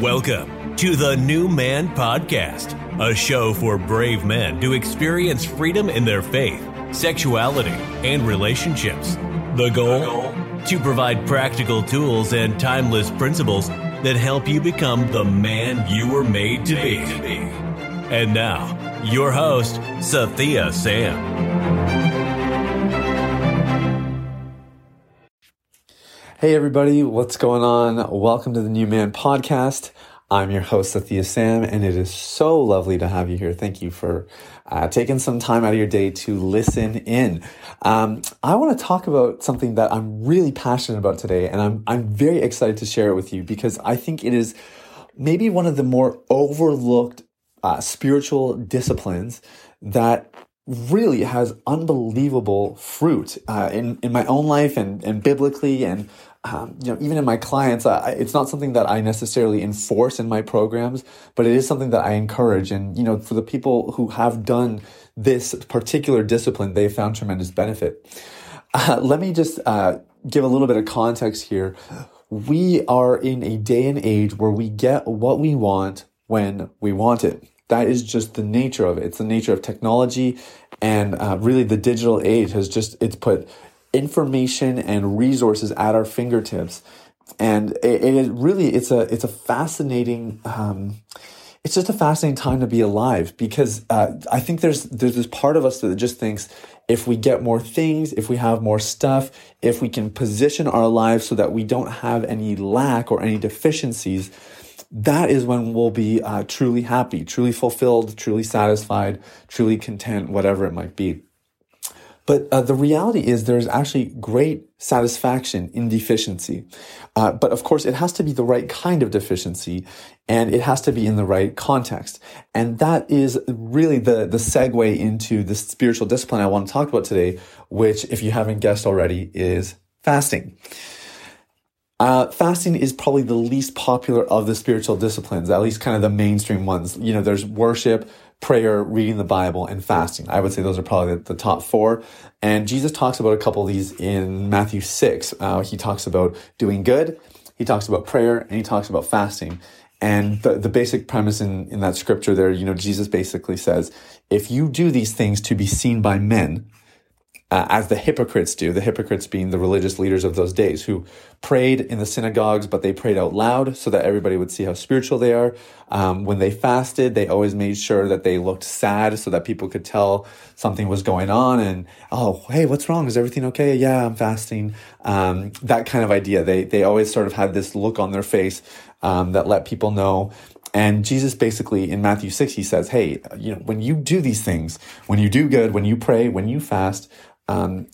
Welcome to the New Man Podcast, a show for brave men to experience freedom in their faith, sexuality, and relationships. The goal? To provide practical tools and timeless principles that help you become the man you were made to be. And now, your host, Sathiya Sam. Hey, everybody, what's going on? Welcome to the New Man Podcast. I'm your host, Sathiya Sam, and it is so lovely to have you here. Thank you for uh, taking some time out of your day to listen in. Um, I want to talk about something that I'm really passionate about today, and I'm, I'm very excited to share it with you because I think it is maybe one of the more overlooked uh, spiritual disciplines that really has unbelievable fruit uh, in in my own life and and biblically and um, you know, even in my clients, uh, it's not something that I necessarily enforce in my programs, but it is something that I encourage. And, you know, for the people who have done this particular discipline, they found tremendous benefit. Uh, let me just uh, give a little bit of context here. We are in a day and age where we get what we want when we want it. That is just the nature of it. It's the nature of technology, and uh, really the digital age has just it's put information and resources at our fingertips. And it, it really, it's a, it's a fascinating, um, it's just a fascinating time to be alive because uh, I think there's there's this part of us that just thinks if we get more things, if we have more stuff, if we can position our lives so that we don't have any lack or any deficiencies, that is when we'll be uh, truly happy, truly fulfilled, truly satisfied, truly content, whatever it might be. But uh, the reality is there's actually great satisfaction in deficiency. Uh, but of course, it has to be the right kind of deficiency and it has to be in the right context. And that is really the, the segue into the spiritual discipline I want to talk about today, which, if you haven't guessed already, is fasting. Uh, fasting is probably the least popular of the spiritual disciplines, at least kind of the mainstream ones. You know, there's worship, prayer, reading the Bible, and fasting. I would say those are probably the, top four. And Jesus talks about a couple of these in Matthew 6. Uh, he talks about doing good, he talks about prayer, and he talks about fasting. And the, the basic premise in, in that scripture there, you know, Jesus basically says, if you do these things to be seen by men, uh, as the hypocrites do, the hypocrites being the religious leaders of those days who prayed in the synagogues, but they prayed out loud so that everybody would see how spiritual they are. Um, when they fasted, they always made sure that they looked sad so that people could tell something was going on. And, oh, hey, what's wrong? Is everything okay? Yeah, I'm fasting. Um, that kind of idea. They, they always sort of had this look on their face um, that let people know and Jesus basically in Matthew 6, he says, Hey, you know, when you do these things, when you do good, when you pray, when you fast, um,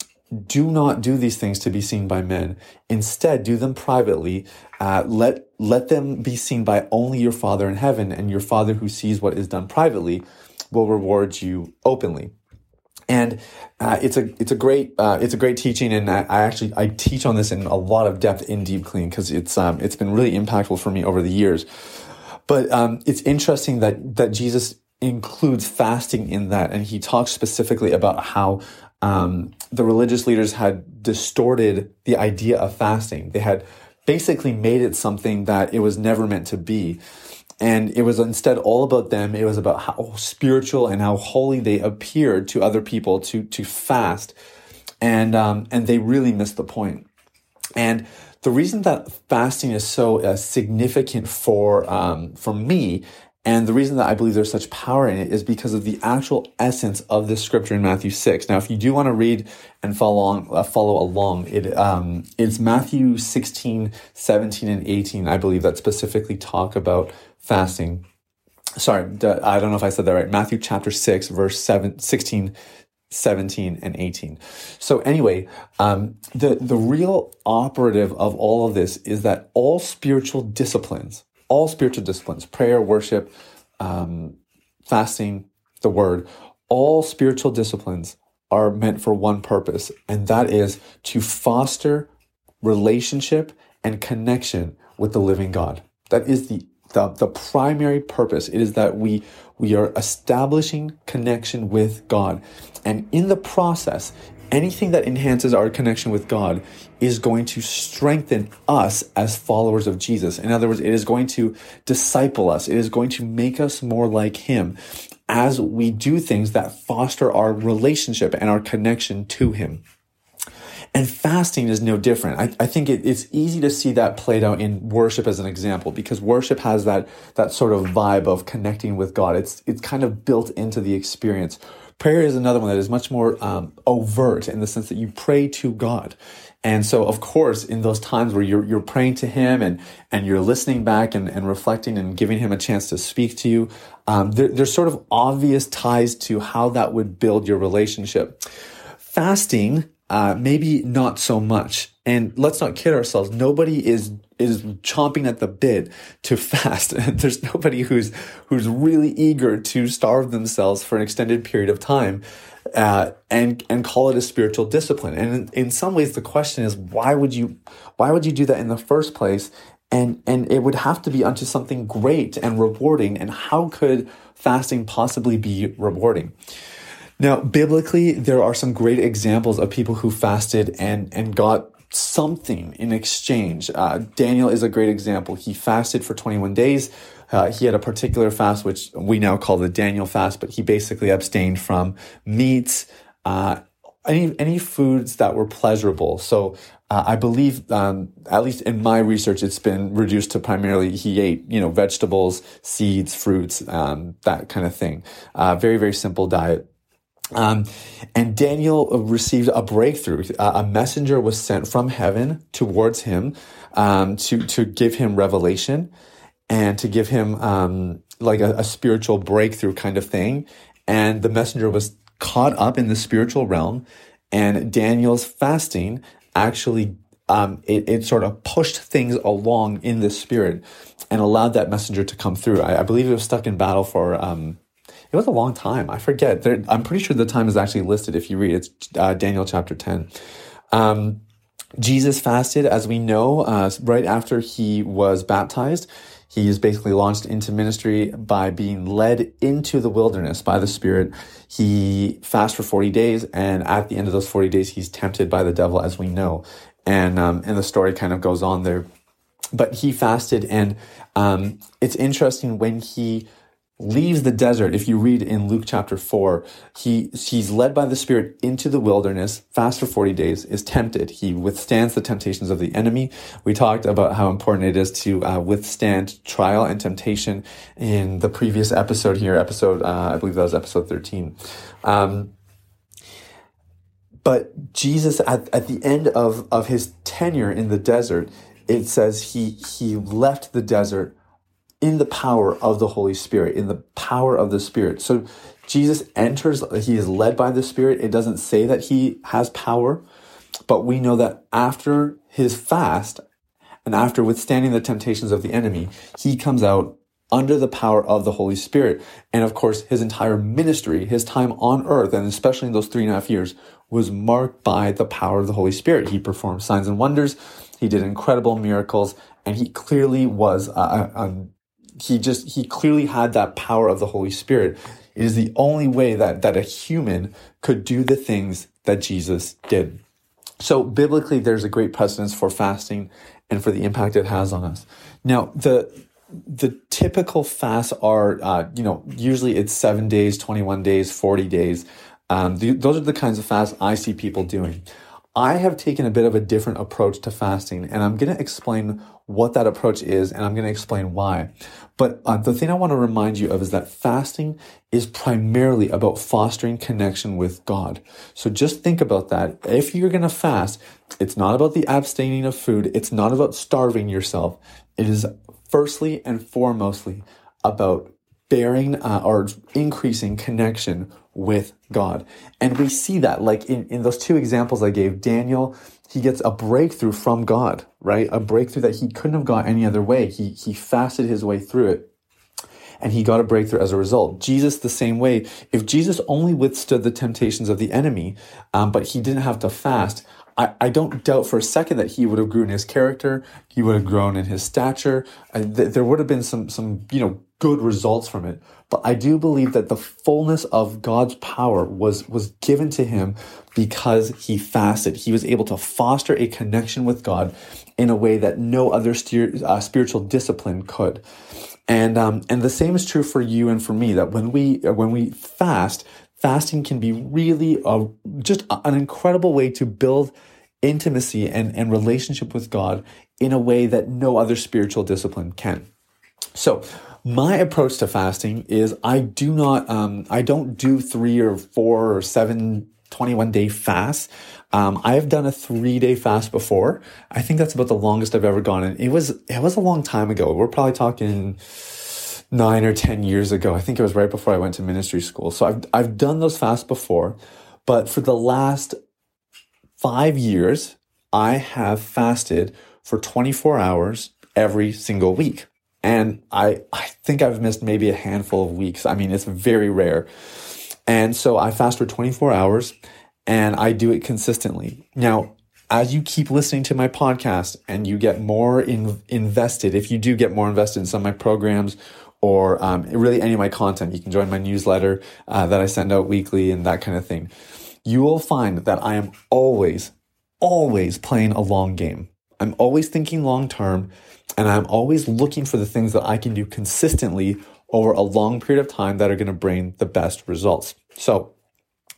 do not do these things to be seen by men. Instead, do them privately. Uh, let let them be seen by only your Father in heaven, and your Father who sees what is done privately will reward you openly. And uh, it's a it's a great uh, it's a great teaching, and I, I, actually I teach on this in a lot of depth in Deep Clean because it's um, it's been really impactful for me over the years. But um, it's interesting that that Jesus includes fasting in that, and he talks specifically about how um, the religious leaders had distorted the idea of fasting. They had basically made it something that it was never meant to be. And it was instead all about them. It was about how spiritual and how holy they appeared to other people to, to fast. And, um, and they really missed the point. And the reason that fasting is so uh, significant for, um, for me and the reason that I believe there's such power in it is because of the actual essence of this scripture in Matthew 6. Now, if you do want to read and follow along, uh, follow along it, um, it's Matthew 16, 17, and 18, I believe, that specifically talk about fasting. Sorry, I don't know if I said that right. Matthew chapter 6, verse 7, 16, 17 and 18. So anyway, um, the, the real operative of all of this is that all spiritual disciplines, all spiritual disciplines, prayer, worship, um, fasting, the word, all spiritual disciplines are meant for one purpose, and that is to foster relationship and connection with the living God. That is the, the, the primary purpose. It is that we, we are establishing connection with God. And in the process, anything that enhances our connection with God is going to strengthen us as followers of Jesus. In other words, it is going to disciple us. It is going to make us more like Him as we do things that foster our relationship and our connection to Him. And fasting is no different. I, I think it, it's easy to see that played out in worship as an example because worship has that, that sort of vibe of connecting with God. It's, it's kind of built into the experience. Prayer is another one that is much more um, overt in the sense that you pray to God. And so, of course, in those times where you're, you're praying to him and, and you're listening back and, and reflecting and giving him a chance to speak to you, um, there, there's sort of obvious ties to how that would build your relationship. Fasting, uh, maybe not so much. And let's not kid ourselves. Nobody is is chomping at the bit to fast. There's nobody who's who's really eager to starve themselves for an extended period of time. Uh, and and call it a spiritual discipline. And in, in some ways, the question is, why would you why would you do that in the first place? And and it would have to be unto something great and rewarding. And how could fasting possibly be rewarding? Now, biblically, there are some great examples of people who fasted and and got something in exchange. Uh, Daniel is a great example. He fasted for 21 days. Uh, he had a particular fast, which we now call the Daniel fast, but he basically abstained from meats, uh, any any foods that were pleasurable. So uh, I believe, um, at least in my research, it's been reduced to primarily he ate, you know, vegetables, seeds, fruits, um, that kind of thing. Uh, very very simple diet. Um, and Daniel received a breakthrough. Uh, a messenger was sent from heaven towards him um, to to give him revelation and to give him um, like a, a spiritual breakthrough kind of thing. And the messenger was caught up in the spiritual realm, and Daniel's fasting actually um, it, it sort of pushed things along in the spirit and allowed that messenger to come through. I, I believe it was stuck in battle for um, it was a long time. I forget. There, I'm pretty sure the time is actually listed if you read. It's uh, Daniel chapter ten. Um, Jesus fasted, as we know, uh, right after he was baptized. He is basically launched into ministry by being led into the wilderness by the Spirit. He fasts for 40 days, and at the end of those 40 days, he's tempted by the devil, as we know. And, um, and the story kind of goes on there. But he fasted, and um, it's interesting when he leaves the desert. If you read in Luke chapter 4, he, he's led by the Spirit into the wilderness, fast for 40 days, is tempted. He withstands the temptations of the enemy. We talked about how important it is to uh, withstand trial and temptation in the previous episode here, episode, uh, I believe that was episode 13. Um, but Jesus, at, at the end of, of his tenure in the desert, it says he, he left the desert in the power of the Holy Spirit, in the power of the Spirit. So Jesus enters, he is led by the Spirit. It doesn't say that he has power, but we know that after his fast and after withstanding the temptations of the enemy, he comes out under the power of the Holy Spirit. And of course, his entire ministry, his time on earth, and especially in those three and a half years, was marked by the power of the Holy Spirit. He performed signs and wonders. He did incredible miracles, and he clearly was a, a, he just he clearly had that power of the Holy Spirit. It is the only way that that a human could do the things that Jesus did. So biblically, there's a great precedence for fasting and for the impact it has on us. Now, the the typical fasts are, uh, you know, usually it's seven days, 21 days, 40 days. Um, the, those are the kinds of fasts I see people doing. I have taken a bit of a different approach to fasting, and I'm going to explain what that approach is, and I'm going to explain why. But uh, the thing I want to remind you of is that fasting is primarily about fostering connection with God. So just think about that. If you're going to fast, it's not about the abstaining of food. It's not about starving yourself. It is firstly and foremostly about bearing uh, or increasing connection with God. And we see that like in, in those two examples I gave, Daniel he gets a breakthrough from God, right? A breakthrough that he couldn't have got any other way. He, he fasted his way through it and he got a breakthrough as a result. Jesus, the same way. If Jesus only withstood the temptations of the enemy, um, but he didn't have to fast, I, I don't doubt for a second that he would have grown in his character. He would have grown in his stature. Uh, th- there would have been some, some, you know, good results from it. But I do believe that the fullness of God's power was, was given to him because he fasted. He was able to foster a connection with God in a way that no other steer, uh, spiritual discipline could. And, um, and the same is true for you and for me that when we, uh, when we fast, fasting can be really a, just an incredible way to build intimacy and, and relationship with God in a way that no other spiritual discipline can. So, my approach to fasting is I do not, um, I don't do three or four or seven 21 day fasts. Um, I have done a three day fast before. I think that's about the longest I've ever gone. And it was, it was a long time ago. We're probably talking nine or 10 years ago. I think it was right before I went to ministry school. So I've, I've done those fasts before, but for the last five years, I have fasted for 24 hours every single week. And I, I think I've missed maybe a handful of weeks. I mean, it's very rare. And so I fast for 24 hours and I do it consistently. Now, as you keep listening to my podcast and you get more in, invested, if you do get more invested in some of my programs or um, really any of my content, you can join my newsletter uh, that I send out weekly and that kind of thing. You will find that I am always, always playing a long game. I'm always thinking long term and I'm always looking for the things that I can do consistently over a long period of time that are going to bring the best results. So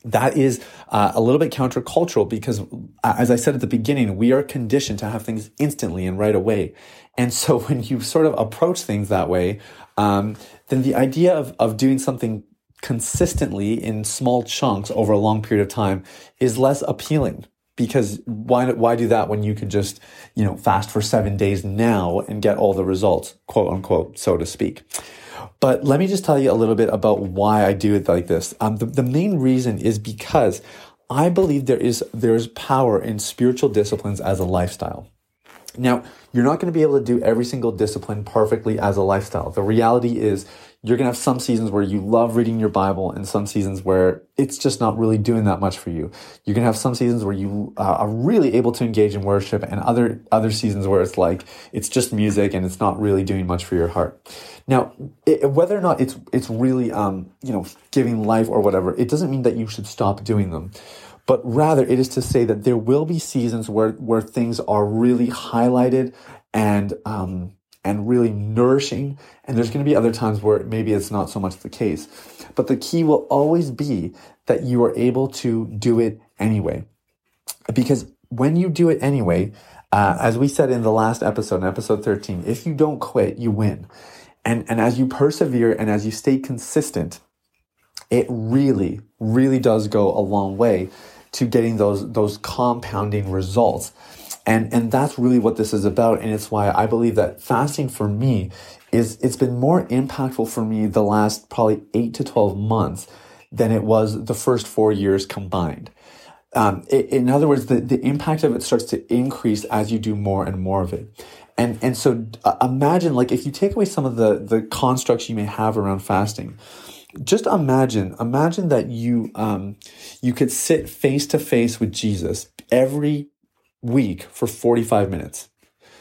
that is uh, a little bit countercultural because, uh, as I said at the beginning, we are conditioned to have things instantly and right away. And so when you sort of approach things that way, um, then the idea of, of doing something consistently in small chunks over a long period of time is less appealing because why why do that when you could just you know fast for seven days now and get all the results quote unquote so to speak but let me just tell you a little bit about why I do it like this. Um, the, the main reason is because I believe there is there is power in spiritual disciplines as a lifestyle. Now, you're not going to be able to do every single discipline perfectly as a lifestyle. The reality is you're going to have some seasons where you love reading your Bible and some seasons where it's just not really doing that much for you. You're going to have some seasons where you uh, are really able to engage in worship and other, other seasons where it's like, it's just music and it's not really doing much for your heart. Now, it, whether or not it's, it's really, um, you know, giving life or whatever, it doesn't mean that you should stop doing them but rather it is to say that there will be seasons where where things are really highlighted and um, and really nourishing. And there's going to be other times where maybe it's not so much the case. But the key will always be that you are able to do it anyway. Because when you do it anyway, uh, as we said in the last episode, in episode 13, if you don't quit, you win. And, and as you persevere and as you stay consistent, it really, really does go a long way to getting those, those compounding results. And, and that's really what this is about. And it's why I believe that fasting for me is, it's been more impactful for me the last probably eight to 12 months than it was the first four years combined. Um, in other words, the, the impact of it starts to increase as you do more and more of it. And, and so uh, imagine like if you take away some of the, the constructs you may have around fasting, just imagine, imagine that you, um, you could sit face to face with Jesus every week for 45 minutes.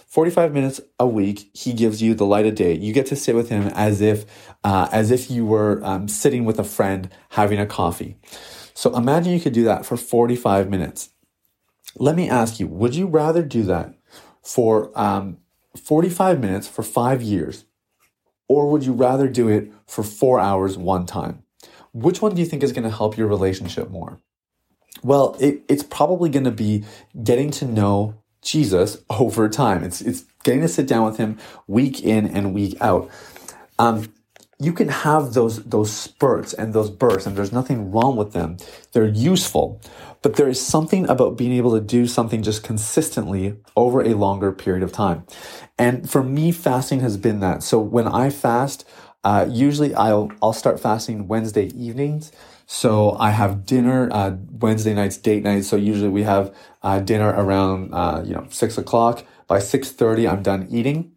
45 minutes a week, he gives you the light of day. You get to sit with him as if, uh, as if you were um, sitting with a friend having a coffee. So imagine you could do that for 45 minutes. Let me ask you, would you rather do that for um, 45 minutes for five years? Or would you rather do it for four hours one time? Which one do you think is going to help your relationship more? Well, it, it's probably going to be getting to know Jesus over time. It's, it's getting to sit down with him week in and week out. Um, you can have those, those spurts and those bursts, and there's nothing wrong with them. They're useful, but there is something about being able to do something just consistently over a longer period of time. And for me, fasting has been that. So when I fast, uh, usually I'll, I'll start fasting Wednesday evenings. So I have dinner uh, Wednesday nights, date night. So usually we have uh, dinner around uh, you know six o'clock. By six thirty, I'm done eating,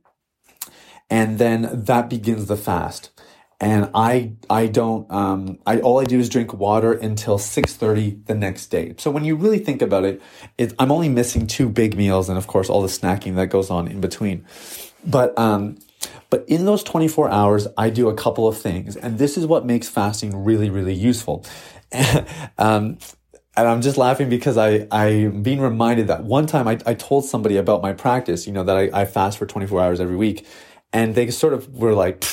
and then that begins the fast. And I I don't um, I all I do is drink water until six thirty the next day. So when you really think about it, it, I'm only missing two big meals and of course all the snacking that goes on in between. But um, But in those 24 hours, I do a couple of things. And this is what makes fasting really, really useful. um, and I'm just laughing because I, I'm being reminded that one time I, I told somebody about my practice, you know, that I, I fast for 24 hours every week. And they sort of were like,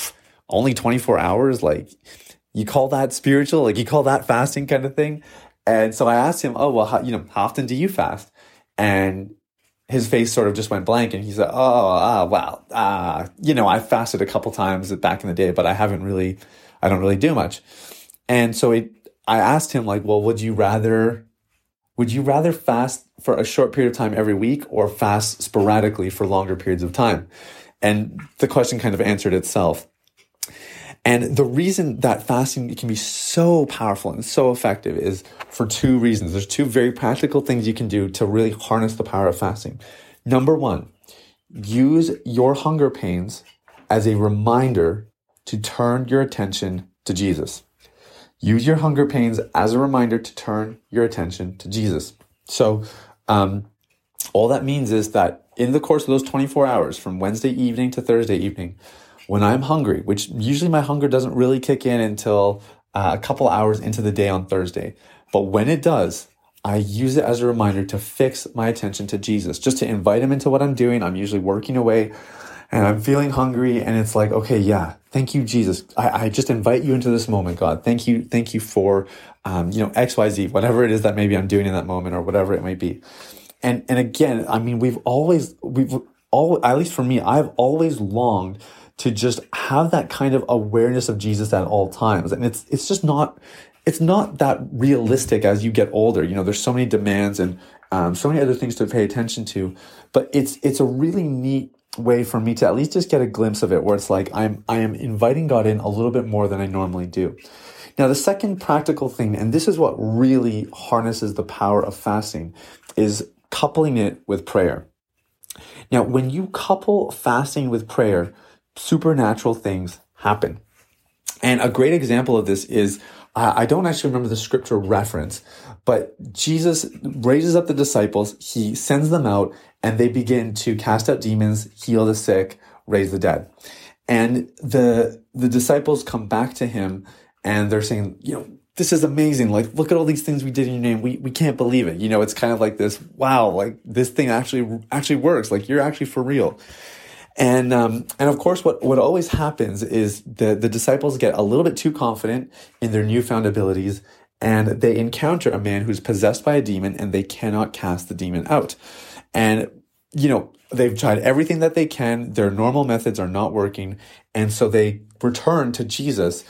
only 24 hours? Like, you call that spiritual? Like, you call that fasting kind of thing? And so I asked him, oh, well, how, you know, how often do you fast? And his face sort of just went blank and he said, oh, ah, well, uh, you know, I fasted a couple times back in the day, but I haven't really, I don't really do much. And so it, I asked him like, well, would you rather, would you rather fast for a short period of time every week or fast sporadically for longer periods of time? And the question kind of answered itself. And the reason that fasting can be so powerful and so effective is for two reasons. There's two very practical things you can do to really harness the power of fasting. Number one, use your hunger pains as a reminder to turn your attention to Jesus. Use your hunger pains as a reminder to turn your attention to Jesus. So, um, all that means is that in the course of those 24 hours from Wednesday evening to Thursday evening, when I'm hungry, which usually my hunger doesn't really kick in until uh, a couple hours into the day on Thursday. But when it does, I use it as a reminder to fix my attention to Jesus, just to invite him into what I'm doing. I'm usually working away and I'm feeling hungry and it's like, okay, yeah, thank you, Jesus. I, I just invite you into this moment, God. Thank you. Thank you for, um, you know, X, Y, Z, whatever it is that maybe I'm doing in that moment or whatever it might be. And, and again, I mean, we've always, we've all, at least for me, I've always longed to just have that kind of awareness of Jesus at all times. And it's, it's just not, it's not that realistic as you get older. You know, there's so many demands and um, so many other things to pay attention to, but it's, it's a really neat way for me to at least just get a glimpse of it where it's like I'm, I am inviting God in a little bit more than I normally do. Now, the second practical thing, and this is what really harnesses the power of fasting, is coupling it with prayer. Now, when you couple fasting with prayer, supernatural things happen. And a great example of this is I don't actually remember the scripture reference, but Jesus raises up the disciples, he sends them out, and they begin to cast out demons, heal the sick, raise the dead. And the the disciples come back to him and they're saying, you know, this is amazing. Like, look at all these things we did in your name. We we can't believe it. You know, it's kind of like this, wow, like this thing actually actually works. Like you're actually for real. And um, and of course, what what always happens is the the disciples get a little bit too confident in their newfound abilities, and they encounter a man who's possessed by a demon, and they cannot cast the demon out. And you know they've tried everything that they can; their normal methods are not working, and so they return to Jesus,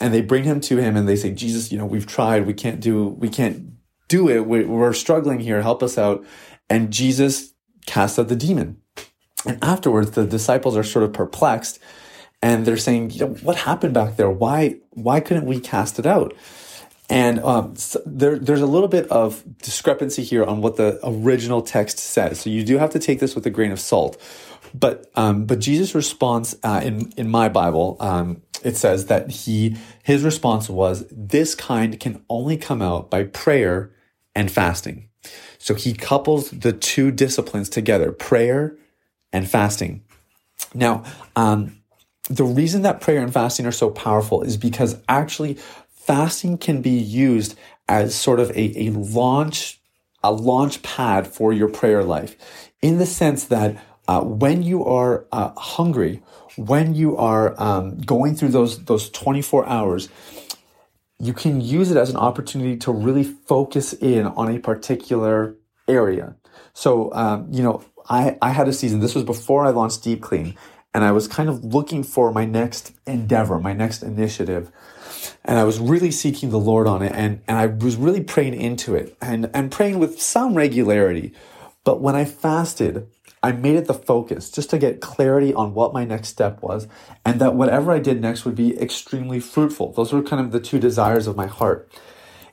and they bring him to him, and they say, "Jesus, you know, we've tried, we can't do, we can't do it. We're struggling here. Help us out." And Jesus casts out the demon and afterwards, the disciples are sort of perplexed and they're saying, you know, what happened back there? Why, why couldn't we cast it out? And um, so there, there's a little bit of discrepancy here on what the original text says. So you do have to take this with a grain of salt. But um, but Jesus' response uh, in in my Bible, um, it says that he his response was, "This kind can only come out by prayer and fasting." So he couples the two disciplines together: prayer and fasting. Now, um, the reason that prayer and fasting are so powerful is because actually fasting can be used as sort of a, a launch, a launch pad for your prayer life in the sense that uh, when you are uh, hungry, when you are um, going through those, those 24 hours, you can use it as an opportunity to really focus in on a particular area. So, um, you know, I, I had a season, this was before I launched Deep Clean, and I was kind of looking for my next endeavor, my next initiative. And I was really seeking the Lord on it, and, and I was really praying into it and, and praying with some regularity. But when I fasted, I made it the focus just to get clarity on what my next step was, and that whatever I did next would be extremely fruitful. Those were kind of the two desires of my heart.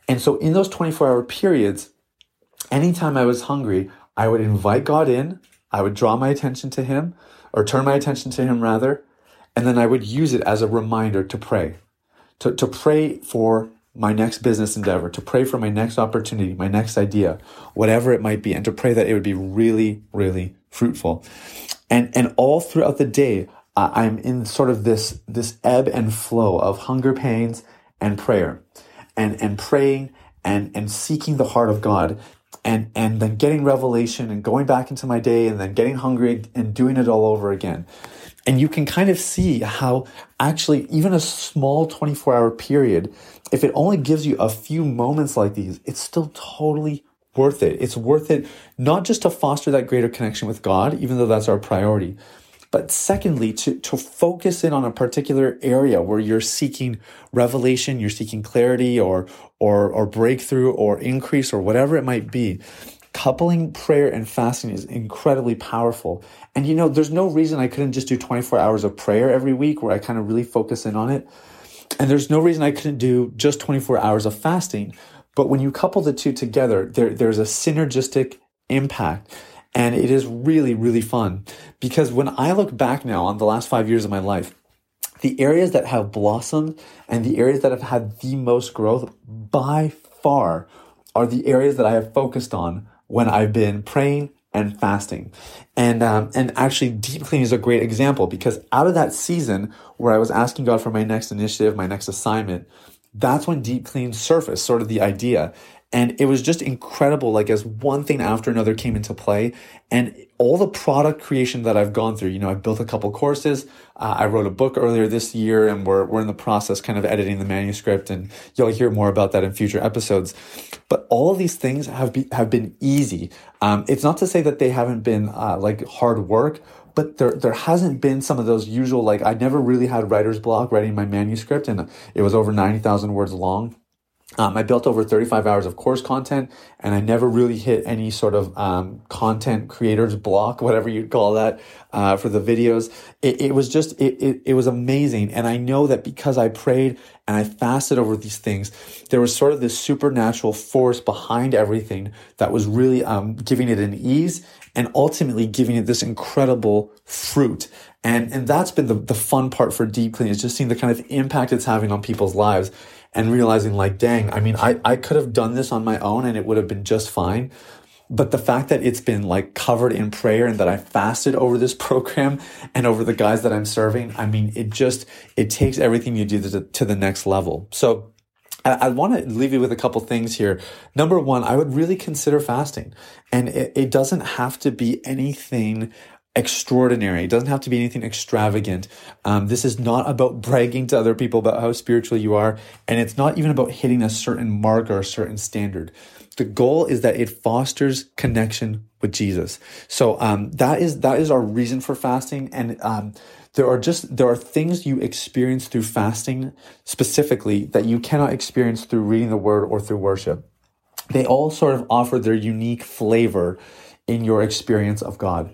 And so in those 24 hour periods, anytime I was hungry, I would invite God in, I would draw my attention to Him, or turn my attention to Him rather, and then I would use it as a reminder to pray, to, to pray for my next business endeavor, to pray for my next opportunity, my next idea, whatever it might be, and to pray that it would be really, really fruitful. And, and all throughout the day, uh, I'm in sort of this, this ebb and flow of hunger pains and prayer and, and praying and, and seeking the heart of God and, and then getting revelation and going back into my day and then getting hungry and doing it all over again. And you can kind of see how actually even a small 24 hour period, if it only gives you a few moments like these, it's still totally worth it. It's worth it not just to foster that greater connection with God, even though that's our priority, but secondly, to, to focus in on a particular area where you're seeking revelation, you're seeking clarity or, or, or breakthrough or increase or whatever it might be coupling prayer and fasting is incredibly powerful. And you know, there's no reason I couldn't just do 24 hours of prayer every week where I kind of really focus in on it. And there's no reason I couldn't do just 24 hours of fasting. But when you couple the two together, there, there's a synergistic impact. And it is really, really fun because when I look back now on the last five years of my life, the areas that have blossomed and the areas that have had the most growth by far are the areas that I have focused on when I've been praying and fasting. And um, and actually, deep cleaning is a great example because out of that season where I was asking God for my next initiative, my next assignment, that's when deep clean surfaced, sort of the idea. And it was just incredible, like as one thing after another came into play. And all the product creation that I've gone through, you know, I've built a couple courses. Uh, I wrote a book earlier this year and we're, we're in the process kind of editing the manuscript and you'll hear more about that in future episodes. But all of these things have, be, have been easy. Um, it's not to say that they haven't been, uh, like hard work, but there there hasn't been some of those usual like I never really had writer's block writing my manuscript and it was over 90,000 words long. Um, I built over 35 hours of course content and I never really hit any sort of um, content creators block, whatever you'd call that, uh, for the videos. It, it was just, it, it, it, was amazing. And I know that because I prayed and I fasted over these things, there was sort of this supernatural force behind everything that was really um, giving it an ease and ultimately giving it this incredible fruit. And, and that's been the, the fun part for Deep Clean is just seeing the kind of impact it's having on people's lives and realizing like, dang, I mean, I, I could have done this on my own and it would have been just fine. But the fact that it's been like covered in prayer and that I fasted over this program and over the guys that I'm serving, I mean, it just, it takes everything you do to, to the next level. So I, want to leave you with a couple things here. Number one, I would really consider fasting and it, it doesn't have to be anything extraordinary. It doesn't have to be anything extravagant. Um, this is not about bragging to other people about how spiritual you are. And it's not even about hitting a certain mark or a certain standard. The goal is that it fosters connection with Jesus. So um, that is that is our reason for fasting. And um, there are just there are things you experience through fasting specifically that you cannot experience through reading the word or through worship. They all sort of offer their unique flavor in your experience of God.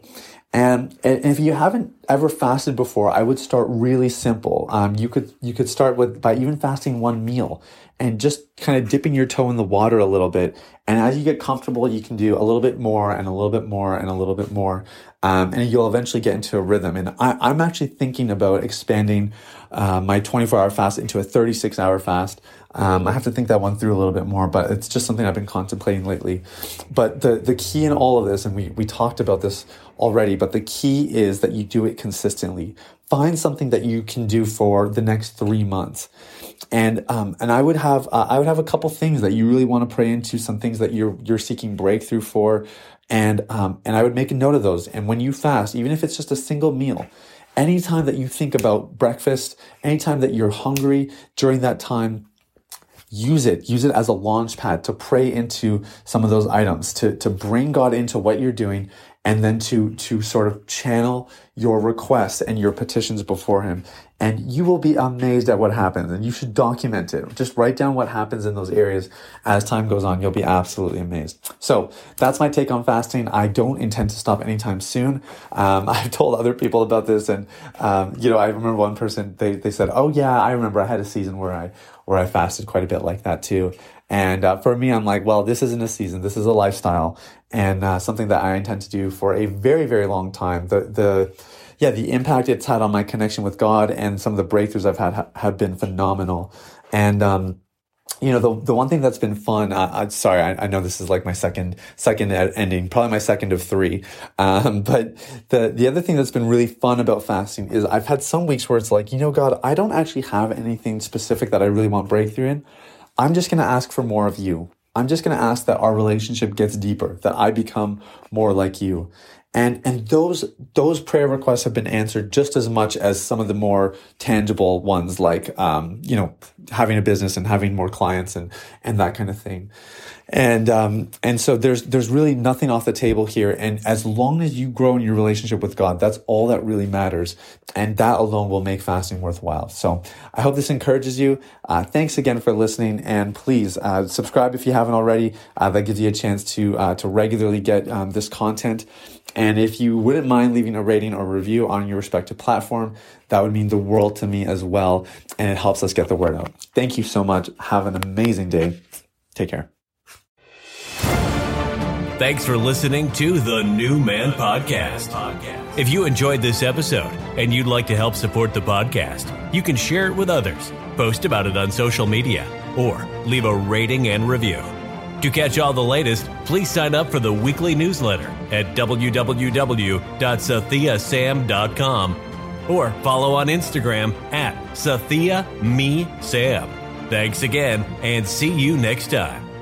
And, and if you haven't ever fasted before, I would start really simple. Um, you could you could start with by even fasting one meal and just kind of dipping your toe in the water a little bit. And as you get comfortable, you can do a little bit more and a little bit more and a little bit more, um, and you'll eventually get into a rhythm. And I, am actually thinking about expanding uh, my 24 hour fast into a 36 hour fast. Um, I have to think that one through a little bit more, but it's just something I've been contemplating lately. But the, the key in all of this, and we, we talked about this already, but the key is that you do it consistently. Find something that you can do for the next three months. And, um, and I would have, uh, I would have a couple things that you really want to pray into, some things that you're, you're seeking breakthrough for. And, um, and I would make a note of those. And when you fast, even if it's just a single meal, anytime that you think about breakfast, anytime that you're hungry during that time, use it use it as a launch pad to pray into some of those items to to bring god into what you're doing and then to to sort of channel your requests and your petitions before him. And you will be amazed at what happens and you should document it. Just write down what happens in those areas as time goes on. You'll be absolutely amazed. So that's my take on fasting. I don't intend to stop anytime soon. Um, i've told other people about this and um, you know i remember one person they, they said oh yeah i remember. I had a season where i where i fasted quite a bit like that too and uh, for me, I'm like, well, this isn't a season. This is a lifestyle and uh, something that I intend to do for a very, very long time. The, the, yeah, the impact it's had on my connection with God and some of the breakthroughs I've had have been phenomenal. And, um, you know the the one thing that's been fun. Uh, I'm sorry, I, I, know this is like my second second ending, probably my second of three. Um, but the the other thing that's been really fun about fasting is I've had some weeks where it's like, you know, God, I don't actually have anything specific that I really want breakthrough in. I'm just going to ask for more of you. I'm just going to ask that our relationship gets deeper, that I become more like you. And, and those, those prayer requests have been answered just as much as some of the more tangible ones, like, um, you know, having a business and having more clients and, and that kind of thing. And, um, and so there's, there's really nothing off the table here. And as long as you grow in your relationship with God, that's all that really matters. And that alone will make fasting worthwhile. So I hope this encourages you. Uh, thanks again for listening. And please, uh, subscribe if you haven't already. Uh, that gives you a chance to, uh, to regularly get, um, this content. And if you wouldn't mind leaving a rating or review on your respective platform, that would mean the world to me as well. And it helps us get the word out. Thank you so much. Have an amazing day. Take care. Thanks for listening to the New Man Podcast. If you enjoyed this episode and you'd like to help support the podcast, you can share it with others, post about it on social media, or leave a rating and review. To catch all the latest, please sign up for the weekly newsletter at www.sathiyasam.com or follow on Instagram at Sathia Me Sam. Thanks again and see you next time.